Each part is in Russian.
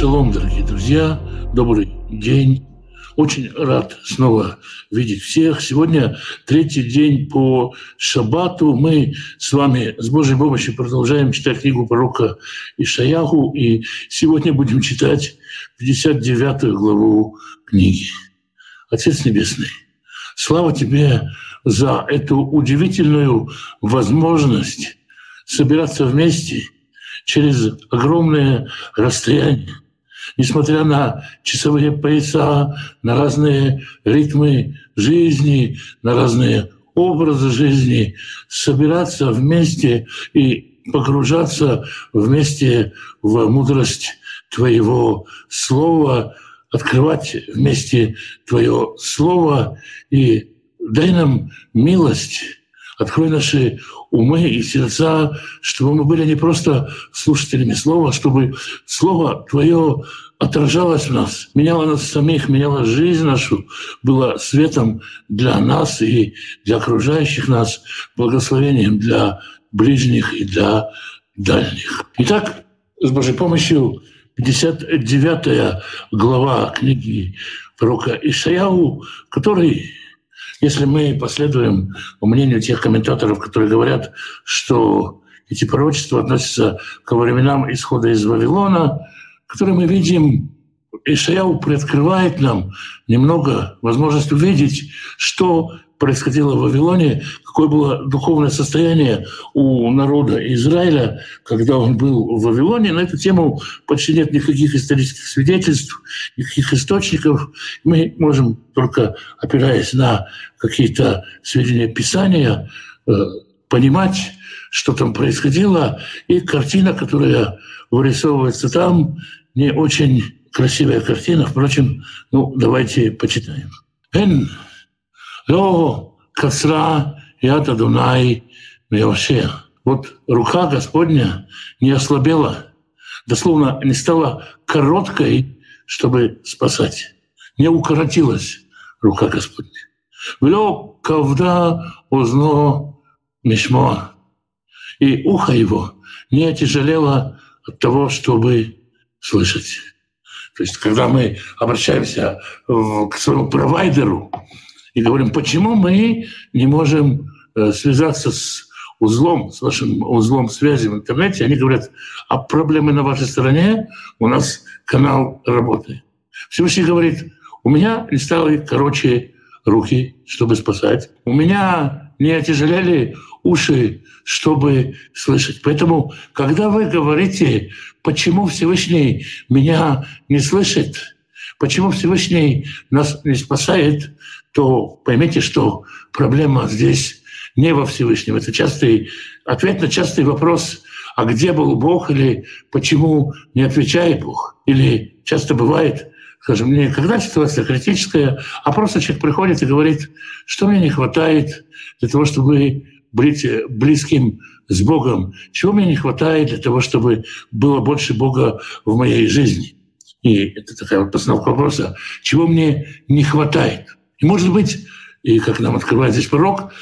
Шалом, дорогие друзья, добрый день. Очень рад снова видеть всех. Сегодня третий день по шаббату. Мы с вами с Божьей помощью продолжаем читать книгу пророка Ишаяху. И сегодня будем читать 59 главу книги. Отец Небесный, слава Тебе за эту удивительную возможность собираться вместе через огромное расстояние – несмотря на часовые пояса, на разные ритмы жизни, на разные образы жизни, собираться вместе и погружаться вместе в мудрость Твоего Слова, открывать вместе Твое Слово и дай нам милость, открой наши умы и сердца, чтобы мы были не просто слушателями Слова, а чтобы Слово Твое отражалось в нас, меняло нас самих, меняло жизнь нашу, было светом для нас и для окружающих нас, благословением для ближних и для дальних. Итак, с Божьей помощью 59 глава книги пророка Ишаяу, который, если мы последуем мнению тех комментаторов, которые говорят, что эти пророчества относятся к временам исхода из Вавилона, который мы видим, Ишаяу приоткрывает нам немного возможность увидеть, что происходило в Вавилоне, какое было духовное состояние у народа Израиля, когда он был в Вавилоне. На эту тему почти нет никаких исторических свидетельств, никаких источников. Мы можем только, опираясь на какие-то сведения Писания, э, понимать, что там происходило, и картина, которая вырисовывается там, не очень красивая картина. Впрочем, ну, давайте почитаем. «Эн ло касра яд Адунай Меоше». Вот рука Господня не ослабела, дословно не стала короткой, чтобы спасать. Не укоротилась рука Господня. «Влё кавда узно мишмо». И ухо его не отяжелело от того, чтобы слышать. То есть, когда мы обращаемся к своему провайдеру и говорим, почему мы не можем э, связаться с узлом, с вашим узлом связи в интернете, они говорят, а проблемы на вашей стороне, у нас канал работает. Всевышний говорит, у меня не стало короче руки, чтобы спасать. У меня не отяжелели уши, чтобы слышать. Поэтому, когда вы говорите, почему Всевышний меня не слышит, почему Всевышний нас не спасает, то поймите, что проблема здесь не во Всевышнем. Это частый, ответ на частый вопрос, а где был Бог или почему не отвечает Бог. Или часто бывает, скажем, не когда ситуация критическая, а просто человек приходит и говорит, что мне не хватает для того, чтобы быть близким с Богом, чего мне не хватает для того, чтобы было больше Бога в моей жизни. И это такая вот постановка вопроса, чего мне не хватает. И может быть, и как нам открывает здесь порог,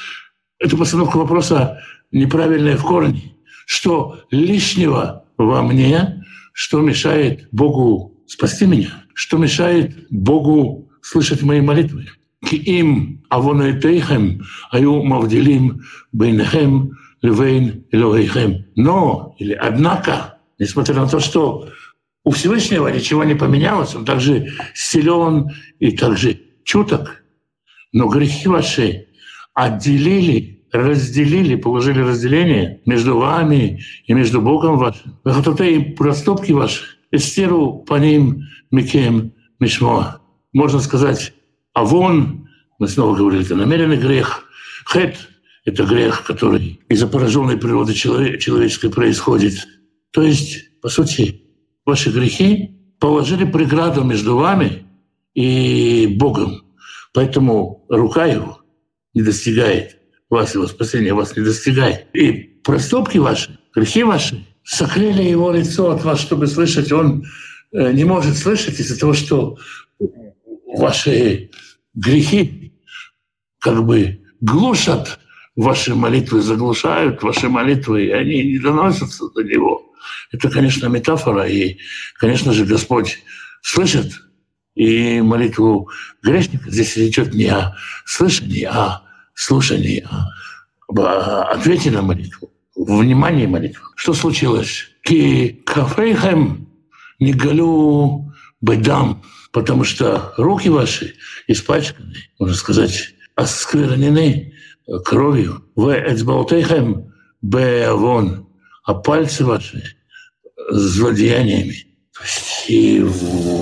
это постановка вопроса неправильная в корне, что лишнего во мне, что мешает Богу спасти меня, что мешает Богу слышать мои молитвы. К им авонайтейхем, аю мавделим бейнехем левейн. Но, или однако, несмотря на то, что у Всевышнего ничего не поменялось, он также силен и также чуток, но грехи ваши отделили, разделили, положили разделение между вами и между Богом вашим. И проступки ваши, эстеру по ним микем мишмо. Можно сказать, а вон, мы снова говорили, это намеренный грех, хет — это грех, который из-за пораженной природы человеческой происходит. То есть, по сути, ваши грехи положили преграду между вами и Богом. Поэтому рука его не достигает вас, его спасения вас не достигает. И проступки ваши, грехи ваши сокрыли его лицо от вас, чтобы слышать. Он э, не может слышать из-за того, что ваши грехи как бы глушат ваши молитвы заглушают, ваши молитвы, они не доносятся до него. Это, конечно, метафора, и, конечно же, Господь слышит и молитву грешника. Здесь речь не о слышании, а о слушании, а об ответе на молитву, внимании молитвы. Что случилось? Ки кафейхем не галю бедам, потому что руки ваши испачканы, можно сказать, осквернены кровью. В эцбаутейхем беавон, а пальцы ваши злодеяниями. И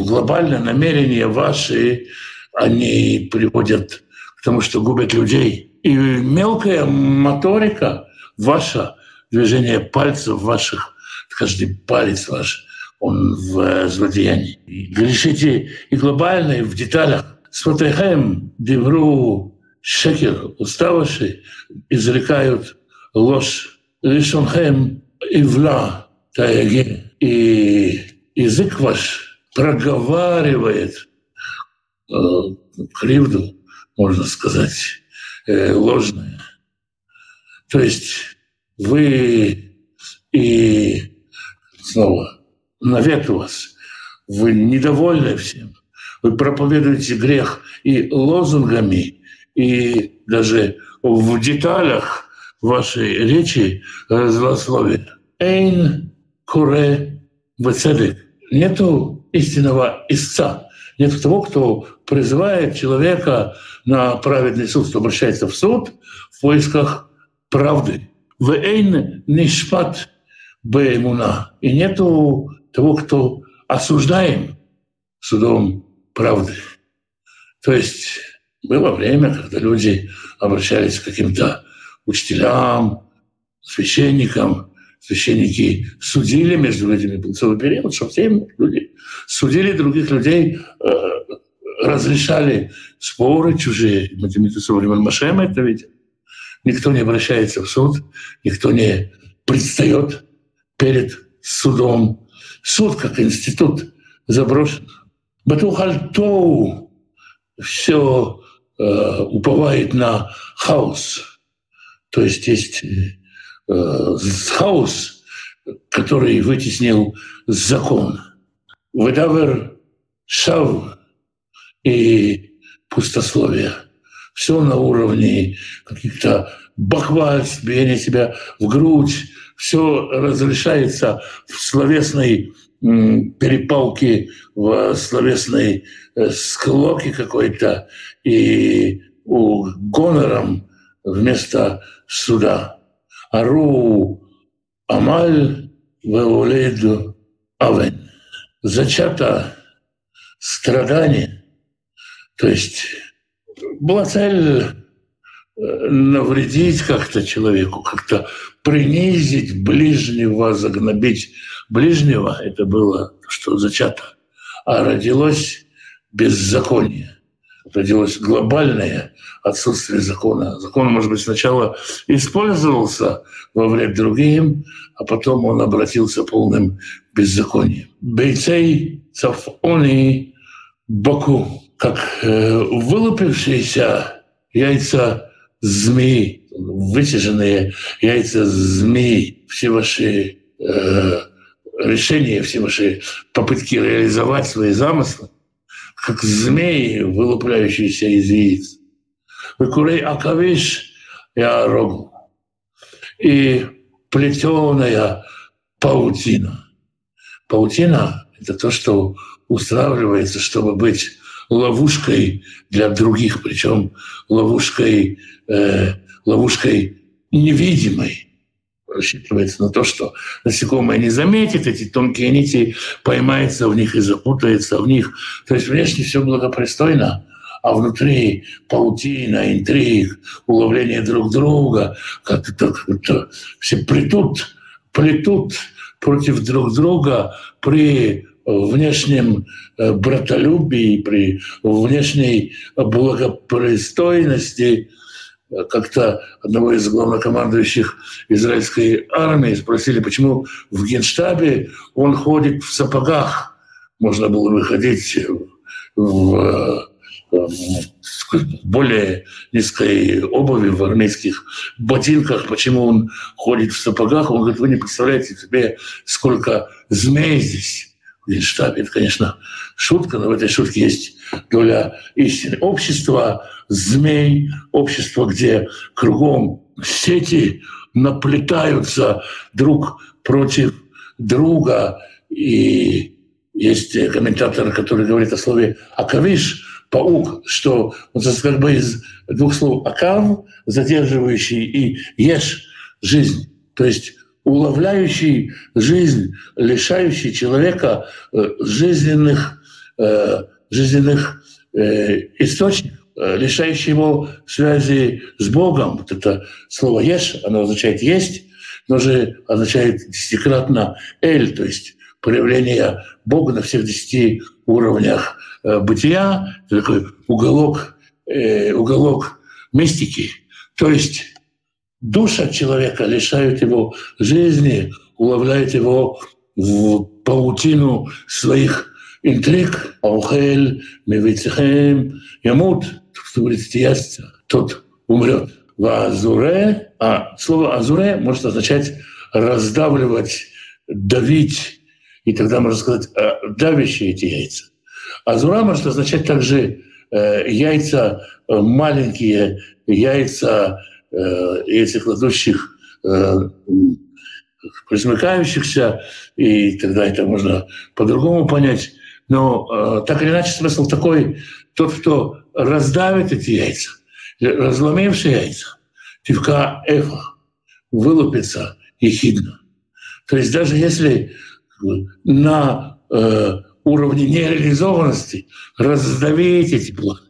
глобальное намерение ваши, они приводят к тому, что губят людей. И мелкая моторика ваша, движение пальцев ваших, каждый палец ваш, он в злодеянии. И грешите и глобально, и в деталях. Смотрихаем дивру шекер, уста ваши изрекают ложь. Лишонхем ивла таяге. И язык ваш проговаривает э, кривду, можно сказать, э, ложное. То есть вы и снова навет у вас, вы недовольны всем, вы проповедуете грех и лозунгами, и даже в деталях вашей речи злословие. Эйн куре вецедек нету истинного истца, нет того, кто призывает человека на праведный суд, кто обращается в суд в поисках правды. В эйн нишпат беймуна. И нету того, кто осуждаем судом правды. То есть было время, когда люди обращались к каким-то учителям, священникам, священники судили между людьми. Был целый период, что все люди судили других людей, э, разрешали споры чужие. Времен Машема это видим. Никто не обращается в суд, никто не предстает перед судом. Суд как институт заброшен. Батухальтоу все э, уповает на хаос. То есть есть Э, хаос, который вытеснил закон. Выдавер шав и пустословие. Все на уровне каких-то бахвальств, биения себя в грудь. Все разрешается в словесной перепалке, в словесной э, склоке какой-то и у гонором вместо суда. Ару Амаль Веоледу Авен. Зачато страдание, то есть была цель э, навредить как-то человеку, как-то принизить ближнего, загнобить ближнего. Это было, что зачато. А родилось беззаконие родилось глобальное отсутствие закона. Закон, может быть, сначала использовался во вред другим, а потом он обратился полным беззаконием. Бейцей цафони боку, как э, вылупившиеся яйца змеи, вытяженные яйца змеи, все ваши э, решения, все ваши попытки реализовать свои замыслы, как змеи, вылупляющиеся из яиц. Выкурей акавиш и арогу. И плетеная паутина. Паутина — это то, что устраивается, чтобы быть ловушкой для других, причем ловушкой, э, ловушкой невидимой рассчитывается на то, что насекомое не заметит эти тонкие нити, поймается в них и запутается в них. То есть внешне все благопристойно, а внутри паутина, интриг, уловление друг друга, как-то, как все плетут, плетут против друг друга при внешнем э, братолюбии, при внешней благопристойности, как-то одного из главнокомандующих израильской армии спросили, почему в генштабе он ходит в сапогах. Можно было выходить в более низкой обуви, в армейских ботинках, почему он ходит в сапогах. Он говорит, вы не представляете себе, сколько змей здесь в. Это, конечно, шутка, но в этой шутке есть доля истины. Общество змей, общество, где кругом сети наплетаются друг против друга. И есть комментатор, который говорит о слове «акавиш», паук, что он как бы из двух слов «акав», задерживающий, и «ешь» — жизнь. То есть уловляющий жизнь, лишающий человека э, жизненных, э, жизненных э, источников, лишающий его связи с Богом. Вот это слово «ешь», оно означает «есть», но же означает десятикратно «эль», то есть проявление Бога на всех десяти уровнях бытия, такой уголок, уголок мистики. То есть душа человека лишает его жизни, уловляет его в паутину своих интриг. Аухель, мевицехем, ямут, что говорит, ясться, тот умрет. В азуре, а слово азуре может означать раздавливать, давить, и тогда можно сказать э, давящие эти яйца. Азура может означать также э, яйца э, маленькие, яйца яйца кладущих присмыкающихся, и тогда это можно по-другому понять. Но так или иначе смысл такой, тот, кто раздавит эти яйца, разломившие яйца, тивка эфа, вылупится ехидно. То есть даже если на э, уровне нереализованности раздавить эти планы,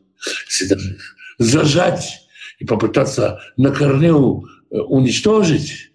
зажать и попытаться на корню э, уничтожить,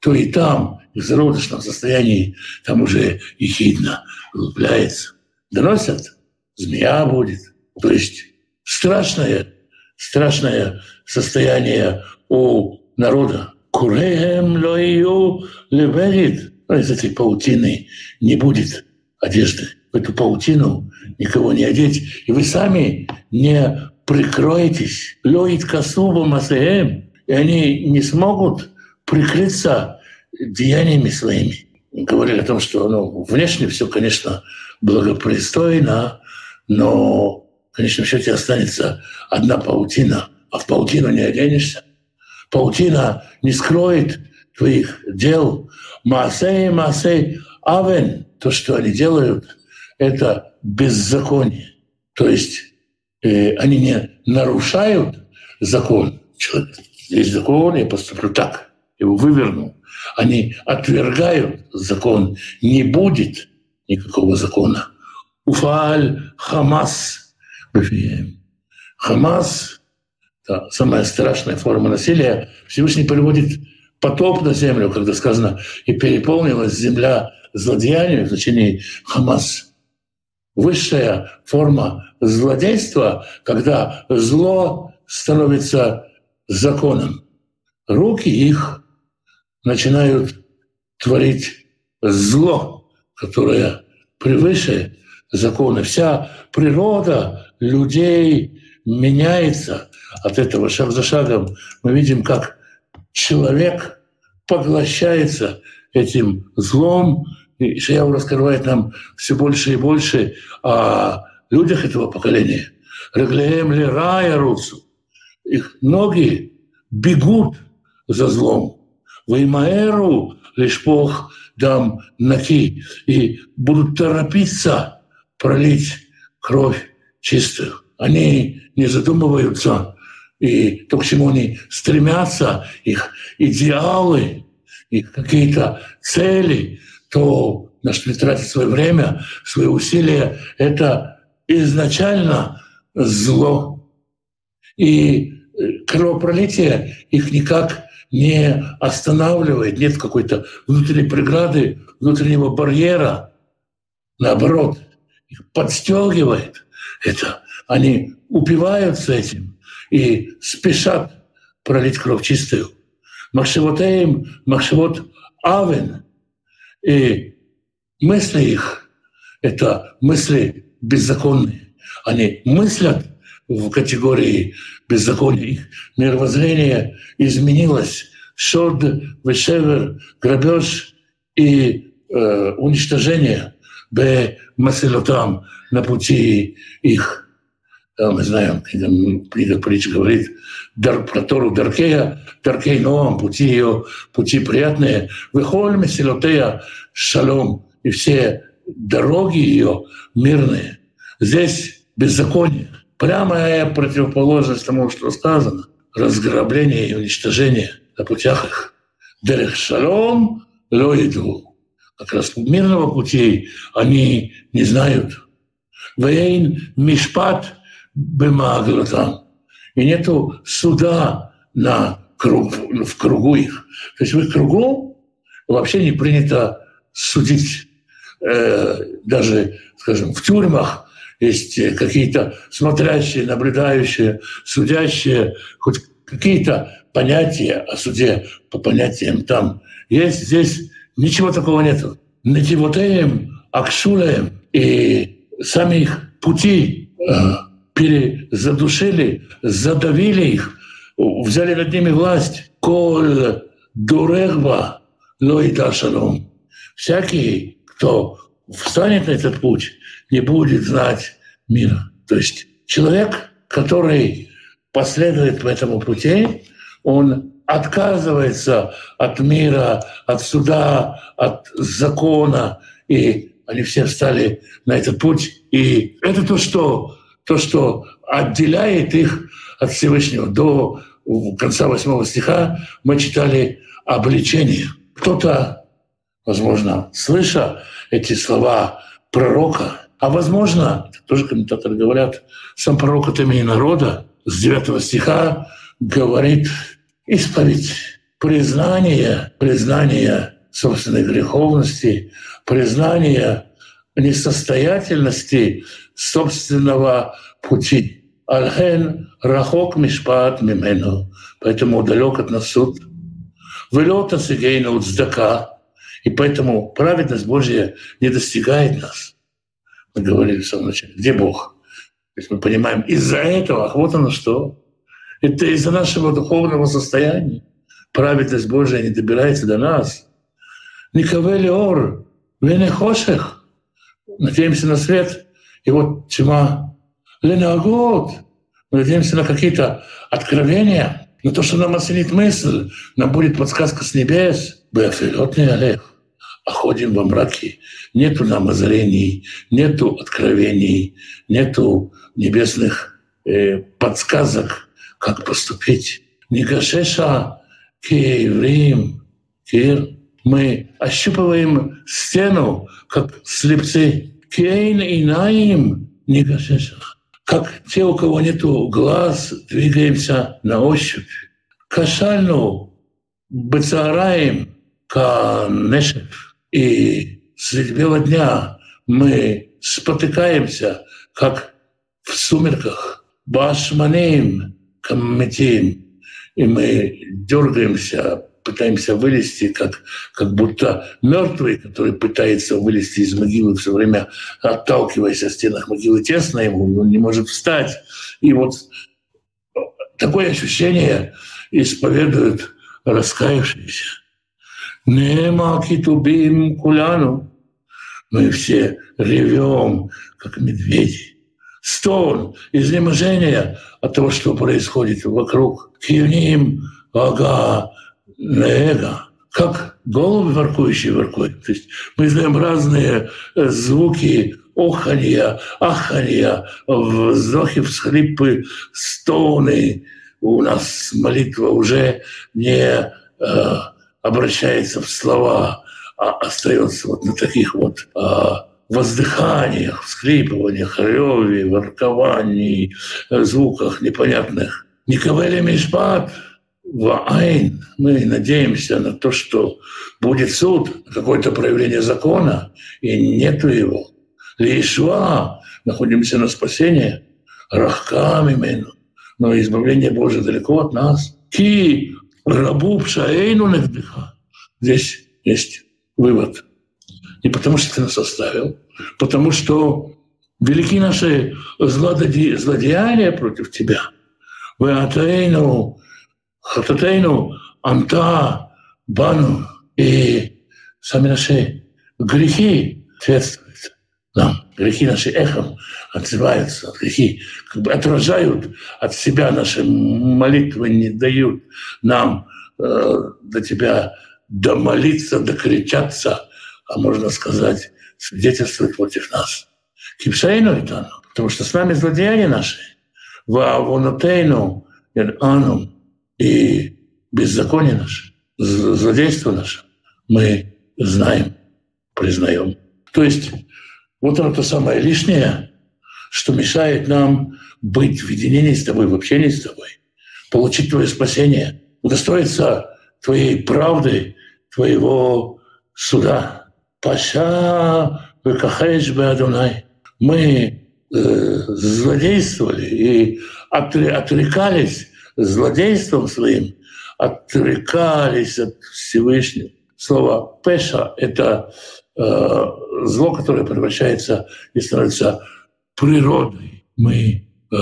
то и там, в зародышном состоянии, там уже и хидно влюбляется. Доносят, змея будет. То есть страшное, страшное состояние у народа. Куреем лою леберит но из этой паутины не будет одежды. В эту паутину никого не одеть. И вы сами не прикроетесь. Лоит касуба масеем. И они не смогут прикрыться деяниями своими. Говорили о том, что ну, внешне все, конечно, благопристойно, но в конечном счете останется одна паутина, а в паутину не оденешься. Паутина не скроет твоих дел. Маасей, Маасей, Авен, то, что они делают, это беззаконие. То есть они не нарушают закон. Человек, есть закон, я поступлю так, его выверну. Они отвергают закон. Не будет никакого закона. Уфаль Хамас. Хамас — это самая страшная форма насилия. Всевышний приводит потоп на землю, когда сказано, и переполнилась земля злодеяниями в значении Хамас. Высшая форма злодейства, когда зло становится законом. Руки их начинают творить зло, которое превыше закона. Вся природа людей меняется от этого шаг за шагом. Мы видим, как человек поглощается этим злом, и Шаяу раскрывает нам все больше и больше о людях этого поколения. Реглеем ли рая руцу. Их ноги бегут за злом. Ваймаэру лишь Бог дам наки. И будут торопиться пролить кровь чистую. Они не задумываются и то, к чему они стремятся, их идеалы, их какие-то цели, то на что тратят свое время, свои усилия, это изначально зло. И э, кровопролитие их никак не останавливает, нет какой-то внутренней преграды, внутреннего барьера. Наоборот, их подстегивает это. Они упиваются этим и спешат пролить кровь чистую. Махшевотеем, махшевот авен. И мысли их — это мысли беззаконные. Они мыслят в категории беззакония. Их мировоззрение изменилось. Шод, вешевер, грабеж и э, уничтожение б масилотам на пути их. Мы знаем, книга притч говорит дар, про Тору Даркея, Даркей Ноам, пути ее, пути приятные. Выхоль месилотея шалом, и все дороги ее мирные. Здесь беззаконие. Прямая противоположность тому, что сказано. Разграбление и уничтожение на путях их. Дерех шалом ло иду. Как раз мирного пути они не знают. Вейн мишпат бемаглатам. И нету суда на круг, в кругу их. То есть в их кругу вообще не принято судить. Э, даже, скажем, в тюрьмах есть какие-то смотрящие, наблюдающие, судящие, хоть какие-то понятия о суде по понятиям там есть. Здесь ничего такого нету. Нативотеем, акшулеем и сами их пути э, перезадушили, задавили их, взяли над ними власть. Коль дурегба лоита шалом. Всякий, кто встанет на этот путь, не будет знать мира. То есть человек, который последует по этому пути, он отказывается от мира, от суда, от закона, и они все встали на этот путь. И это то, что, то, что отделяет их от Всевышнего. До конца восьмого стиха мы читали обличение. Кто-то, возможно, слыша эти слова пророка, а возможно, тоже комментаторы говорят, сам пророк от имени народа с 9 стиха говорит исповедь, признание, признание собственной греховности, признание несостоятельности собственного пути. Альхен рахок мишпат мимену, поэтому далек от нас суд. Велета сигейна цдака, и поэтому праведность Божья не достигает нас. Мы говорили в самом начале, где Бог? То есть мы понимаем, из-за этого, ах, вот оно что. Это из-за нашего духовного состояния. Праведность Божия не добирается до нас. Никавели ор, хошех. Надеемся на свет. И вот тьма. Ленагот. Мы надеемся на какие-то откровения, на то, что нам осенит мысль, нам будет подсказка с небес. Бефилот не олег а ходим во мраке. Нету нам озарений, нету откровений, нету небесных э, подсказок, как поступить. Негашеша киеврим кир. Мы ощупываем стену, как слепцы. Кейн и наим негашеша. Как те, у кого нету глаз, двигаемся на ощупь. Кашальну бецараем канешев и среди бела дня мы спотыкаемся, как в сумерках, башманим, камметим, и мы дергаемся, пытаемся вылезти, как, как будто мертвый, который пытается вылезти из могилы все время, отталкиваясь о стенах могилы тесно ему, он не может встать. И вот такое ощущение исповедуют раскаявшиеся. Нема китубим куляну. Мы все ревем, как медведи. Стон, изнеможение от того, что происходит вокруг. Кивним ага нега. Как голубь воркующий воркует. То есть мы знаем разные э, звуки оханья, аханья, вздохи, всхлипы, стоны. У нас молитва уже не э, обращается в слова, а остается вот на таких вот а, воздыханиях, всхлипываниях, реве, ворковании, звуках непонятных. Никавели Мишпат, мы надеемся на то, что будет суд, какое-то проявление закона, и нету его. Лишва, находимся на спасение, рахкам имену, но избавление Божие далеко от нас. Ки рабу пшаэйну нагдыха. Здесь есть вывод. Не потому, что ты нас оставил, потому что велики наши злодеяния, против тебя. Вы атейну, хататейну, анта, бану. И сами наши грехи ответствуют нам. Грехи наши эхом отзываются, грехи как бы отражают от себя наши молитвы, не дают нам э, до тебя домолиться, докричаться, а можно сказать, свидетельствовать против нас. Кипшейну это, потому что с нами злодеяния наши, вавонотейну, анум, и беззаконие наше, злодейство наше, мы знаем, признаем. То есть вот оно то самое лишнее, что мешает нам быть в единении с тобой, в общении с тобой, получить твое спасение, удостоиться твоей правды, твоего суда. Паша Адонай. Мы э, злодействовали и отрекались злодейством своим, отрекались от Всевышнего. Слово «пеша» — это э, зло, которое превращается и становится природой. Мы э,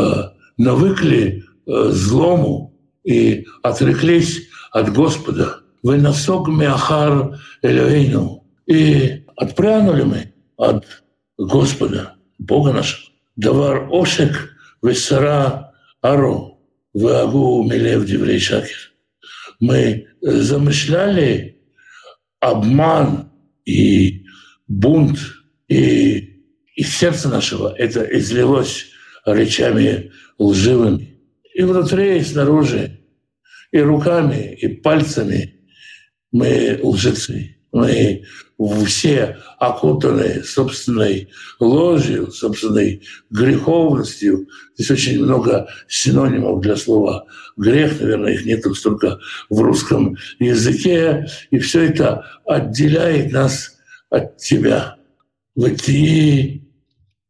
навыкли э, злому и отреклись от Господа. Вы насок миахар Элюэйну. И отпрянули мы от Господа, Бога нашего. Давар ошек весара аро вагу милев диврей шакер. Мы замышляли обман и бунт, и из сердца нашего это излилось речами лживыми. И внутри, и снаружи, и руками, и пальцами мы лжецы. Мы все окутаны собственной ложью, собственной греховностью. Здесь очень много синонимов для слова грех, наверное, их нет столько в русском языке. И все это отделяет нас от тебя. Вати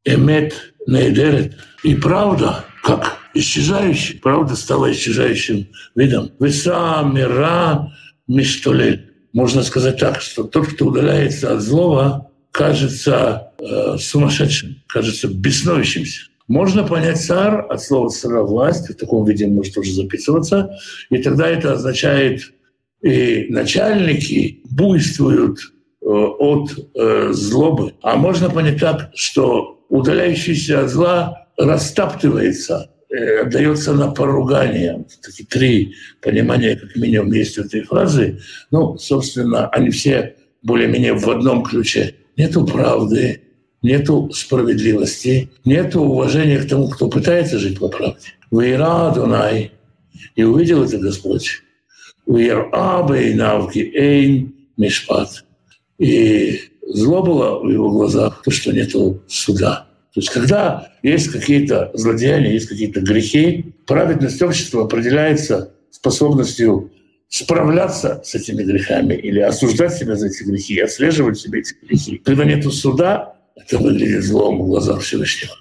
эмет нейдерет. И правда, как исчезающий, правда стала исчезающим видом. Веса мира миштолель. Можно сказать так, что тот, кто удаляется от злого, кажется э, сумасшедшим, кажется беснующимся. Можно понять цар от слова цара власть, в таком виде может тоже записываться, и тогда это означает и начальники буйствуют э, от э, злобы. А можно понять так, что удаляющийся от зла растаптывается отдается на поругание. Такие три понимания, как минимум, есть у этой фразы. Ну, собственно, они все более-менее в одном ключе. Нету правды, нету справедливости, нету уважения к тому, кто пытается жить по правде. Вейра Дунай. И увидел это Господь. Вейра навки эйн мишпат. И зло было в его глазах, то, что нету суда. То есть когда есть какие-то злодеяния, есть какие-то грехи, праведность общества определяется способностью справляться с этими грехами или осуждать себя за эти грехи, отслеживать себе эти грехи. Когда нет суда, это выглядит злом в глазах Всевышнего.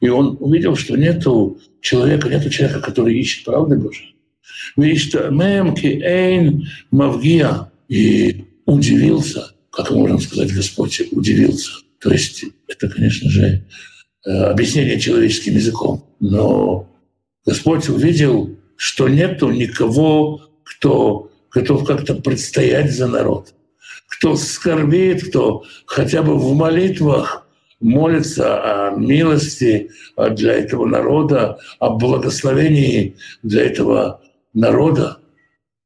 И он увидел, что нету человека, нету человека, который ищет правды Божьей. И удивился, как можно сказать, Господь удивился – то есть это, конечно же, э, объяснение человеческим языком. Но Господь увидел, что нету никого, кто готов как-то предстоять за народ, кто скорбит, кто хотя бы в молитвах молится о милости для этого народа, о благословении для этого народа.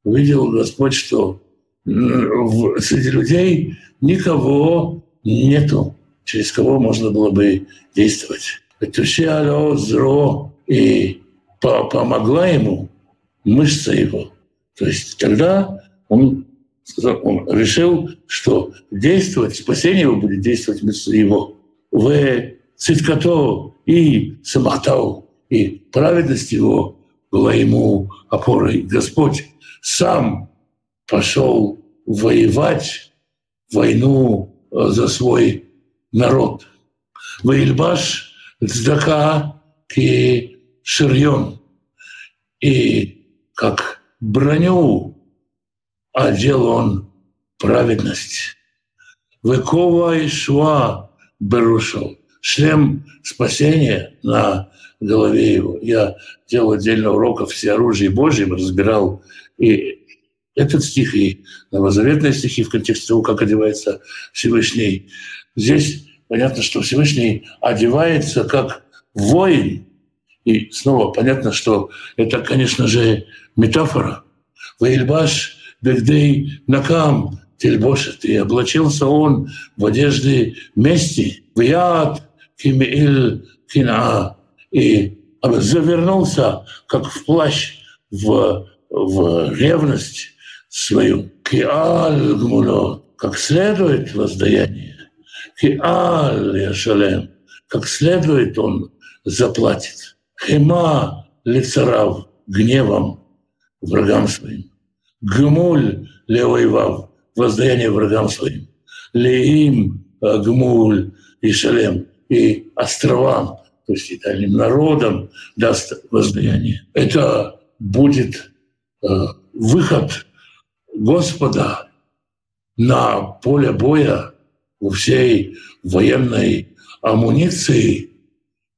Увидел Господь, что среди людей никого нету, через кого можно было бы действовать. Зро и помогла ему мышца его. То есть тогда он, он решил, что действовать, спасение его будет действовать мышца его. В циткато и самахтау, и праведность его была ему опорой. Господь сам пошел воевать войну за свой народ. Ваильбаш цдака ки ширьон. И как броню одел он праведность. Векова и шва Берушо. Шлем спасения на голове его. Я делал отдельно уроков все оружие Божьим, разбирал и этот стих, и новозаветные стихи в контексте того, как одевается Всевышний. Здесь понятно, что Всевышний одевается как воин. И снова понятно, что это, конечно же, метафора. Ваильбаш бегдей накам тельбошет. И облачился он в одежды мести. В яд кимиил кина. И завернулся, как в плащ, в, в ревность свою. Киаль гмуло, как следует воздаяние. Киаль яшалем, как следует он заплатит. Хема лицарав, гневом врагам своим. Гмуль левоевав, воздаяние врагам своим. Леим гмуль и шалем, и островам, то есть итальянным народам даст воздаяние. Это будет э, выход Господа на поле боя у всей военной амуниции,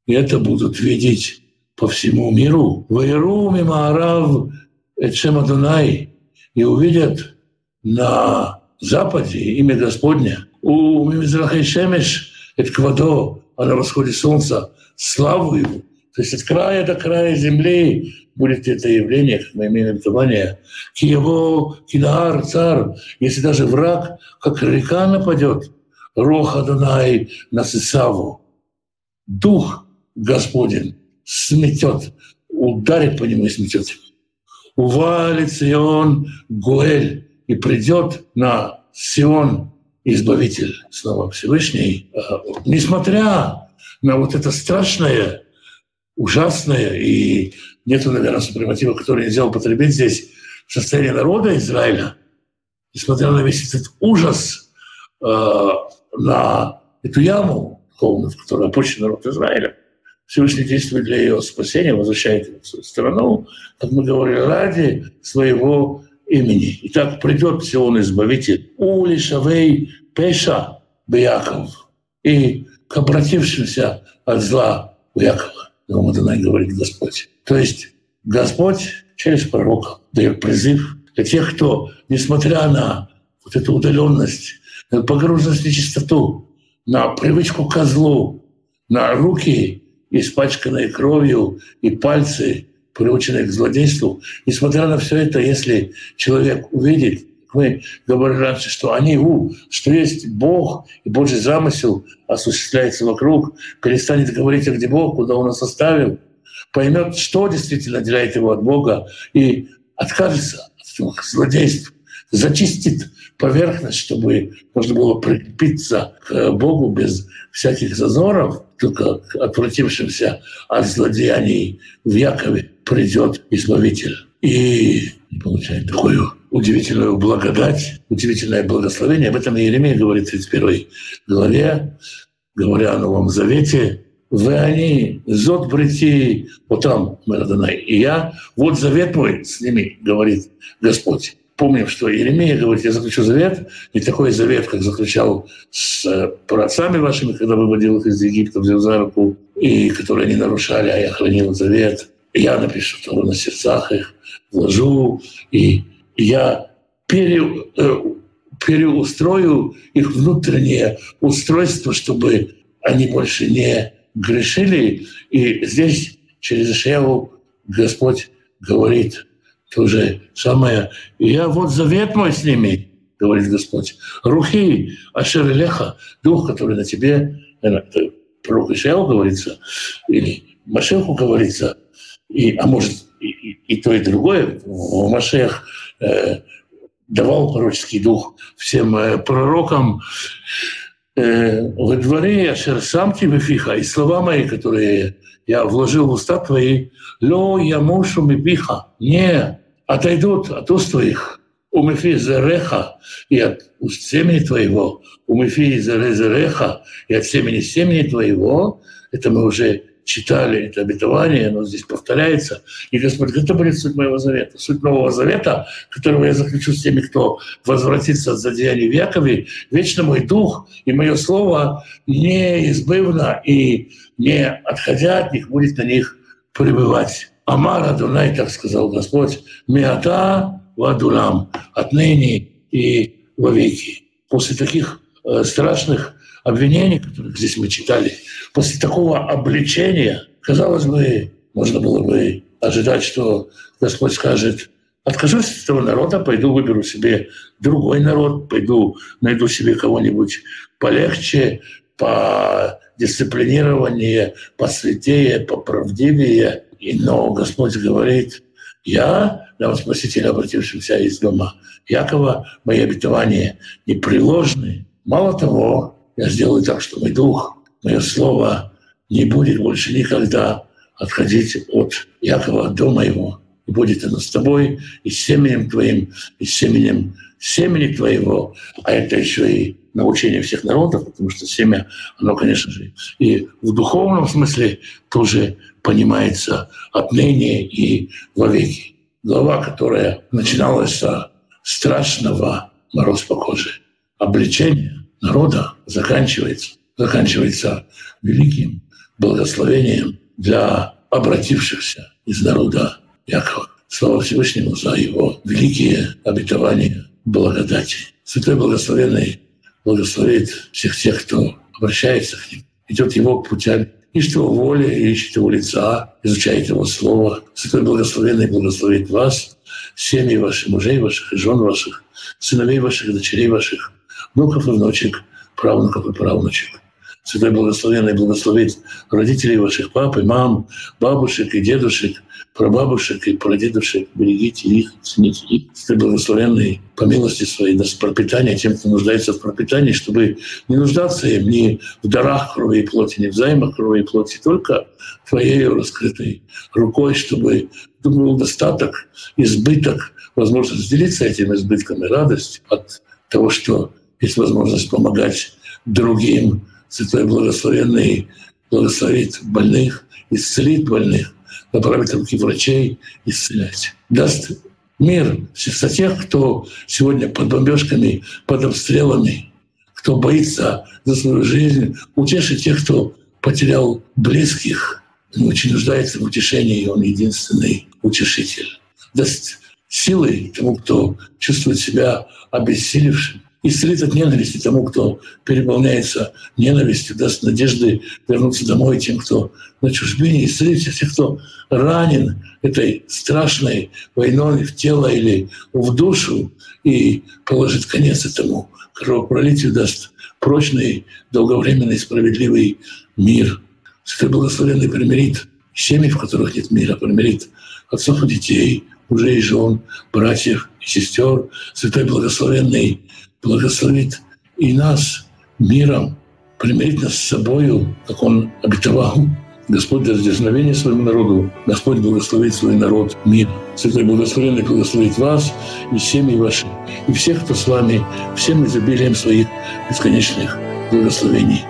и это будут видеть по всему миру. Вайру мимаарав Эчем Адонай и увидят на западе имя Господне. У Мимизрахай Шемеш Этквадо, а на восходе солнца славу его. То есть от края до края земли будет это явление, как мы имеем обетование, Киево, Кинаар, царь, если даже враг, как река нападет, Роха Дунай на Сисаву, Дух Господень сметет, ударит по нему и сметет. Увалит Сион Гуэль и придет на Сион Избавитель, снова Всевышний, а, несмотря на вот это страшное, ужасное и нету, наверное, супрематива, который нельзя употребить здесь в состоянии народа Израиля, несмотря на весь этот ужас, э, на эту яму духовную, в которой опущен народ Израиля, Всевышний действует для ее спасения, возвращает его в свою страну, как мы говорили, ради своего имени. Итак, придет Сион Избавитель, Ули Шавей Пеша Беяков, и к обратившимся от зла Якова, Рамаданай говорит Господь. То есть Господь через пророка дает призыв для тех, кто, несмотря на вот эту удаленность, погруженность в чистоту, на привычку козлу, на руки, испачканные кровью, и пальцы, приученные к злодейству, несмотря на все это, если человек увидит, мы говорили раньше, что они, у, что есть Бог, и Божий замысел осуществляется вокруг, перестанет говорить, а где Бог, куда Он нас оставил – поймет, что действительно отделяет его от Бога, и откажется от злодейств, зачистит поверхность, чтобы можно было прикрепиться к Богу без всяких зазоров, только отвратившимся от злодеяний в Якове придет Избавитель. И получает такую удивительную благодать, удивительное благословение. Об этом Иеремия говорит в 31 главе, говоря о Новом Завете, вы они, зод прийти, вот там и я, вот завет мой с ними, говорит Господь. Помним, что Иеремия говорит, я заключу завет, не такой завет, как заключал с э, праотцами вашими, когда выводил их из Египта, взял за руку, и которые они нарушали, а я хранил завет. Я напишу Тору на сердцах их, вложу, и я пере, э, переустрою их внутреннее устройство, чтобы они больше не грешили, и здесь через Ишеву Господь говорит то же самое. И я вот завет мой с ними, говорит Господь. Рухи Ашер Леха, дух, который на тебе, это пророк Ишеу говорится, или Машеху говорится, и, а может и, и, и то, и другое. В Машех э, давал пророческий дух всем э, пророкам. Э, во дворе Ашер сам тебе фиха, и слова мои, которые я вложил в уста твои, ло я мушу мипиха, не отойдут от уст твоих, умефи зареха, и от уст семени твоего, умефи заре зареха, и от семени семени твоего, это мы уже читали это обетование, оно здесь повторяется. И Господь, это будет суть моего завета, суть Нового Завета, которого я заключу с теми, кто возвратится от задеяний в Якове. Вечно мой дух и мое слово неизбывно и не отходя от них, будет на них пребывать. Амара Дунай, так сказал Господь, миата вадулам, отныне и вовеки. После таких э, страшных обвинений, которых здесь мы читали, после такого обличения, казалось бы, можно было бы ожидать, что Господь скажет, откажусь от этого народа, пойду выберу себе другой народ, пойду найду себе кого-нибудь полегче, по дисциплинированнее, посвятее, поправдивее. И, но Господь говорит, я, нам Спаситель, обратившимся из дома Якова, мои обетования непреложны. Мало того, я сделаю так, что мой дух, мое слово не будет больше никогда отходить от Якова, от дома его. И будет оно с тобой, и с семенем твоим, и с семенем семени твоего. А это еще и научение всех народов, потому что семя, оно, конечно же, и в духовном смысле тоже понимается отныне и вовеки. Глава, которая начиналась с страшного мороз по коже, обличения народа заканчивается, заканчивается великим благословением для обратившихся из народа Якова. Слава Всевышнему за его великие обетования благодати. Святой Благословенный благословит всех тех, кто обращается к ним, идет его путями, ищет его воли, ищет его лица, изучает его слово. Святой Благословенный благословит вас, семьи ваших, мужей ваших жен ваших, сыновей ваших дочерей ваших, внуков и внучек, правнуков и правнучек. Святой Благословенный благословит родителей ваших, пап и мам, бабушек и дедушек, прабабушек и прадедушек. Берегите их, цените их. Святой Благословенный по милости своей даст пропитание тем, кто нуждается в пропитании, чтобы не нуждаться им ни в дарах крови и плоти, ни в займах крови и плоти, только Твоей раскрытой рукой, чтобы был достаток, избыток, возможность делиться этим избытком и радость от того, что есть возможность помогать другим. Святой Благословенный благословит больных, исцелит больных, направит руки врачей, исцелять. Даст мир сердца тех, кто сегодня под бомбежками, под обстрелами, кто боится за свою жизнь, утешит тех, кто потерял близких, очень нуждается в утешении, он единственный утешитель. Даст силы тому, кто чувствует себя обессилевшим, исцелит от ненависти тому, кто переполняется ненавистью, даст надежды вернуться домой тем, кто на чужбине, исцелит всех, кто ранен этой страшной войной в тело или в душу и положит конец этому кровопролитию, даст прочный, долговременный, справедливый мир. Святой Благословенный примирит семьи, в которых нет мира, примирит отцов и детей, мужей и жен, братьев и сестер. Святой Благословенный благословит и нас миром, примирить нас с собою, как Он обетовал. Господь даст дерзновение своему народу. Господь благословит свой народ мир. Святой Благословенный благословит вас и семьи ваши, и всех, кто с вами, всем изобилием своих бесконечных благословений.